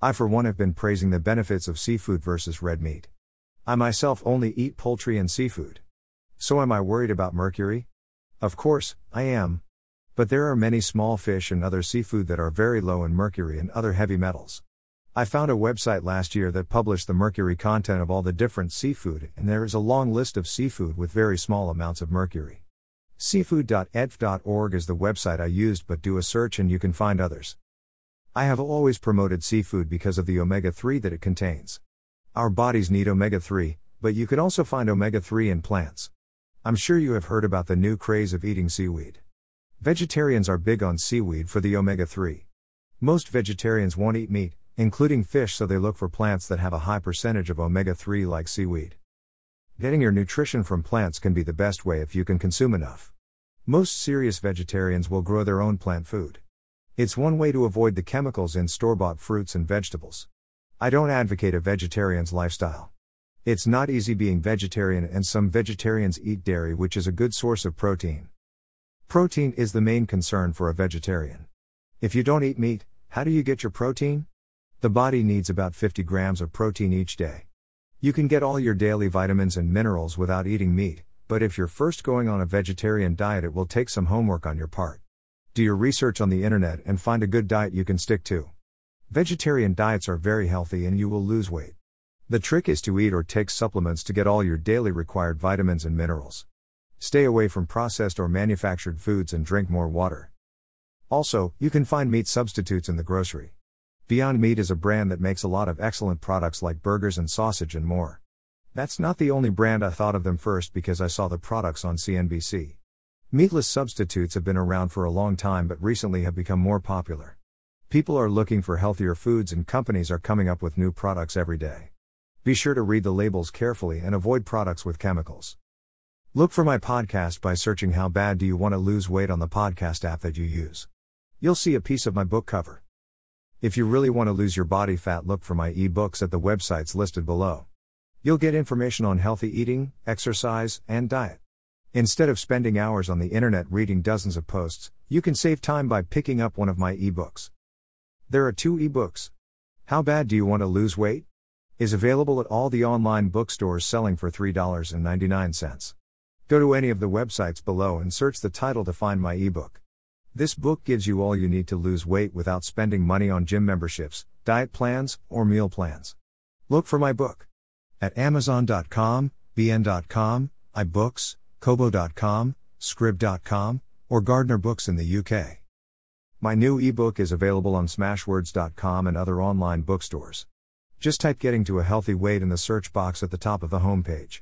I, for one, have been praising the benefits of seafood versus red meat. I myself only eat poultry and seafood. So, am I worried about mercury? Of course, I am. But there are many small fish and other seafood that are very low in mercury and other heavy metals. I found a website last year that published the mercury content of all the different seafood, and there is a long list of seafood with very small amounts of mercury. Seafood.edf.org is the website I used, but do a search and you can find others. I have always promoted seafood because of the omega 3 that it contains. Our bodies need omega 3, but you can also find omega 3 in plants. I'm sure you have heard about the new craze of eating seaweed. Vegetarians are big on seaweed for the omega 3. Most vegetarians won't eat meat, including fish, so they look for plants that have a high percentage of omega 3 like seaweed. Getting your nutrition from plants can be the best way if you can consume enough. Most serious vegetarians will grow their own plant food. It's one way to avoid the chemicals in store bought fruits and vegetables. I don't advocate a vegetarian's lifestyle. It's not easy being vegetarian, and some vegetarians eat dairy, which is a good source of protein. Protein is the main concern for a vegetarian. If you don't eat meat, how do you get your protein? The body needs about 50 grams of protein each day. You can get all your daily vitamins and minerals without eating meat, but if you're first going on a vegetarian diet, it will take some homework on your part. Do your research on the internet and find a good diet you can stick to. Vegetarian diets are very healthy and you will lose weight. The trick is to eat or take supplements to get all your daily required vitamins and minerals. Stay away from processed or manufactured foods and drink more water. Also, you can find meat substitutes in the grocery. Beyond Meat is a brand that makes a lot of excellent products like burgers and sausage and more. That's not the only brand I thought of them first because I saw the products on CNBC. Meatless substitutes have been around for a long time but recently have become more popular. People are looking for healthier foods and companies are coming up with new products every day. Be sure to read the labels carefully and avoid products with chemicals. Look for my podcast by searching How Bad Do You Want to Lose Weight on the podcast app that you use. You'll see a piece of my book cover. If you really want to lose your body fat, look for my ebooks at the websites listed below. You'll get information on healthy eating, exercise, and diet. Instead of spending hours on the internet reading dozens of posts, you can save time by picking up one of my ebooks. There are two ebooks. How Bad Do You Want to Lose Weight? is available at all the online bookstores selling for $3.99. Go to any of the websites below and search the title to find my ebook. This book gives you all you need to lose weight without spending money on gym memberships, diet plans, or meal plans. Look for my book at Amazon.com, BN.com, iBooks, Kobo.com, Scribd.com, or Gardner Books in the UK. My new ebook is available on Smashwords.com and other online bookstores. Just type Getting to a Healthy Weight in the search box at the top of the homepage.